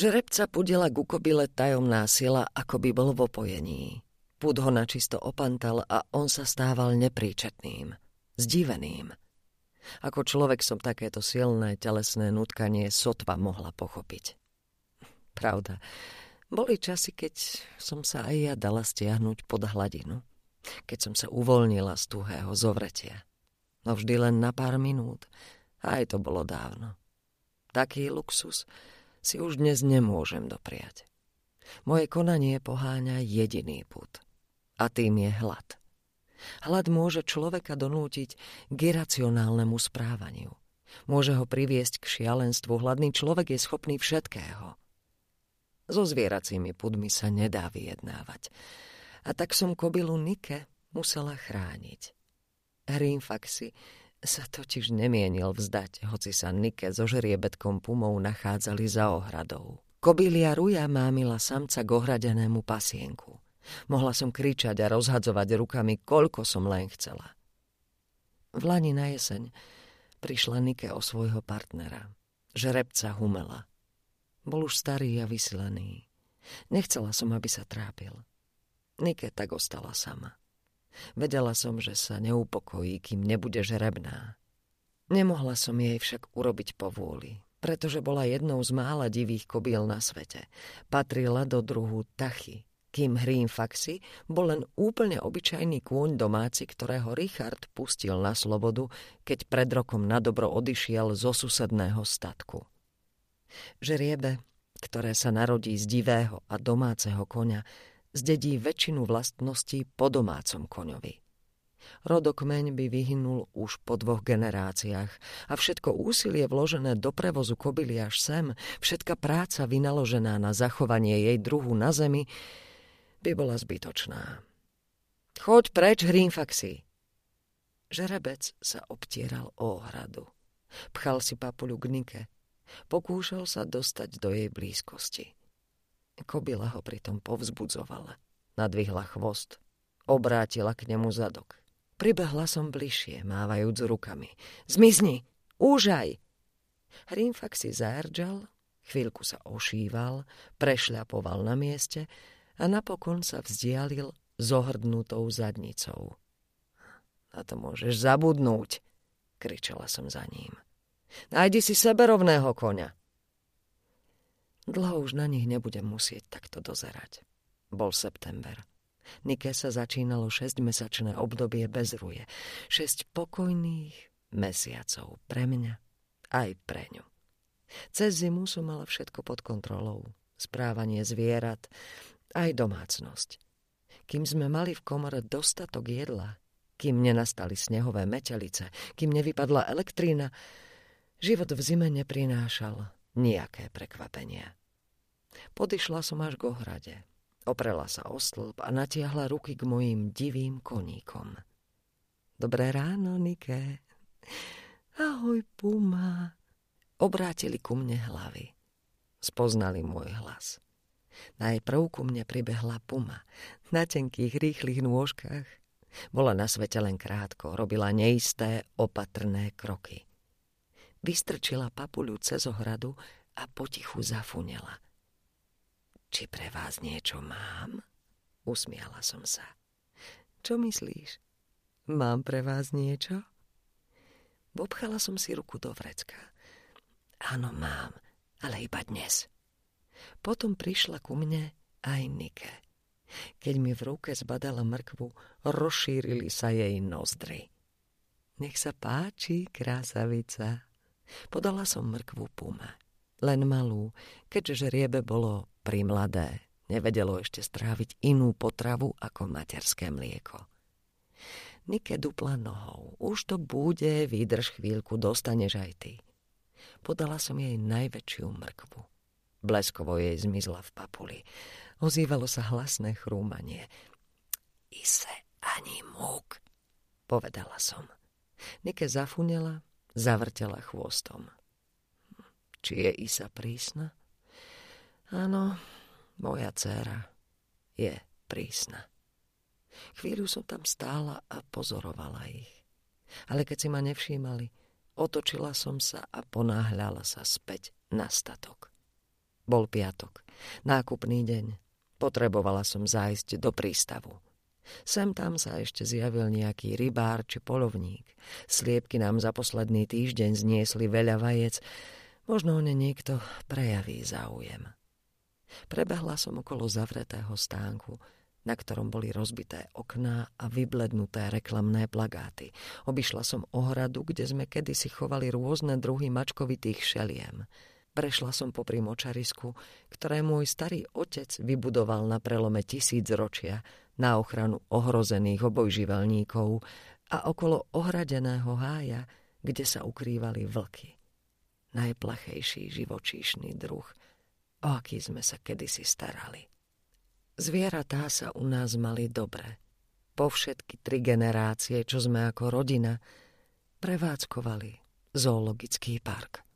Žrebca pudila ku kobyle tajomná sila, ako by bol v opojení. Pud ho načisto opantal a on sa stával nepríčetným, zdiveným. Ako človek som takéto silné telesné nutkanie sotva mohla pochopiť. Pravda, boli časy, keď som sa aj ja dala stiahnuť pod hladinu, keď som sa uvoľnila z tuhého zovretia. No vždy len na pár minút, aj to bolo dávno. Taký luxus si už dnes nemôžem dopriať. Moje konanie poháňa jediný put. A tým je hlad. Hlad môže človeka donútiť k iracionálnemu správaniu. Môže ho priviesť k šialenstvu. Hladný človek je schopný všetkého. So zvieracími pudmi sa nedá vyjednávať. A tak som kobilu Nike musela chrániť. Hrímfaxi sa totiž nemienil vzdať, hoci sa Nike so žriebetkom pumou nachádzali za ohradou. Kobilia Ruja mámila samca k ohradenému pasienku. Mohla som kričať a rozhadzovať rukami, koľko som len chcela. V Lani na jeseň prišla Nike o svojho partnera, žrebca Humela. Bol už starý a vysilený. Nechcela som, aby sa trápil. Nike tak ostala sama. Vedela som, že sa neupokojí, kým nebude žrebná. Nemohla som jej však urobiť povôli, pretože bola jednou z mála divých kobiel na svete. Patrila do druhu tachy, kým Hrím Faxi bol len úplne obyčajný kôň domáci, ktorého Richard pustil na slobodu, keď pred rokom na dobro odišiel zo susedného statku. Žeriebe, ktoré sa narodí z divého a domáceho konia, zdedí väčšinu vlastností po domácom koňovi. Rodokmeň by vyhynul už po dvoch generáciách a všetko úsilie vložené do prevozu kobily až sem, všetka práca vynaložená na zachovanie jej druhu na zemi, by bola zbytočná. Choď preč, Hrinfaxi! Žerebec sa obtieral o ohradu. Pchal si papuľu k Nike. Pokúšal sa dostať do jej blízkosti. Kobila ho pritom povzbudzovala. Nadvihla chvost. Obrátila k nemu zadok. Pribehla som bližšie, mávajúc rukami. Zmizni! Úžaj! Hrímfak si zardžal, chvíľku sa ošíval, prešľapoval na mieste a napokon sa vzdialil zohrdnutou zadnicou. Na to môžeš zabudnúť, kričala som za ním. Nájdi si seberovného koňa. Dlho už na nich nebudem musieť takto dozerať. Bol september. Nike sa začínalo šesťmesačné obdobie bez ruje. Šesť pokojných mesiacov pre mňa aj pre ňu. Cez zimu som mala všetko pod kontrolou. Správanie zvierat, aj domácnosť. Kým sme mali v komore dostatok jedla, kým nenastali snehové metelice, kým nevypadla elektrína, život v zime neprinášal nejaké prekvapenia. Podišla som až k ohrade. Oprela sa o stĺp a natiahla ruky k mojim divým koníkom. Dobré ráno, Nike. Ahoj, Puma. Obrátili ku mne hlavy. Spoznali môj hlas. Najprv ku mne pribehla Puma. Na tenkých, rýchlych nôžkach. Bola na svete len krátko, robila neisté, opatrné kroky. Vystrčila papuľu cez ohradu a potichu zafunela – či pre vás niečo mám? Usmiala som sa. Čo myslíš? Mám pre vás niečo? Obchala som si ruku do vrecka. Áno, mám, ale iba dnes. Potom prišla ku mne aj Nike. Keď mi v ruke zbadala mrkvu, rozšírili sa jej nozdry. Nech sa páči, krásavica. Podala som mrkvu Puma. Len malú, keďže žriebe bolo primladé, nevedelo ešte stráviť inú potravu ako materské mlieko. Nike dupla nohou. Už to bude, vydrž chvíľku, dostaneš aj ty. Podala som jej najväčšiu mrkvu. Bleskovo jej zmizla v papuli. Ozývalo sa hlasné chrúmanie. Ise ani múk, povedala som. Nike zafunela, zavrtela chvostom. Či je Isa prísna? Áno, moja dcéra je prísna. Chvíľu som tam stála a pozorovala ich. Ale keď si ma nevšímali, otočila som sa a ponáhľala sa späť na statok. Bol piatok. Nákupný deň. Potrebovala som zájsť do prístavu. Sem tam sa ešte zjavil nejaký rybár či polovník. Sliepky nám za posledný týždeň zniesli veľa vajec. Možno o ne niekto prejaví záujem. Prebehla som okolo zavretého stánku, na ktorom boli rozbité okná a vyblednuté reklamné plagáty. Obyšla som ohradu, kde sme kedysi chovali rôzne druhy mačkovitých šeliem. Prešla som popri močarisku, ktoré môj starý otec vybudoval na prelome tisíc ročia na ochranu ohrozených obojživelníkov a okolo ohradeného hája, kde sa ukrývali vlky. Najplachejší živočíšny druh, o aký sme sa kedysi starali. Zvieratá sa u nás mali dobre. Po všetky tri generácie, čo sme ako rodina, prevádzkovali zoologický park.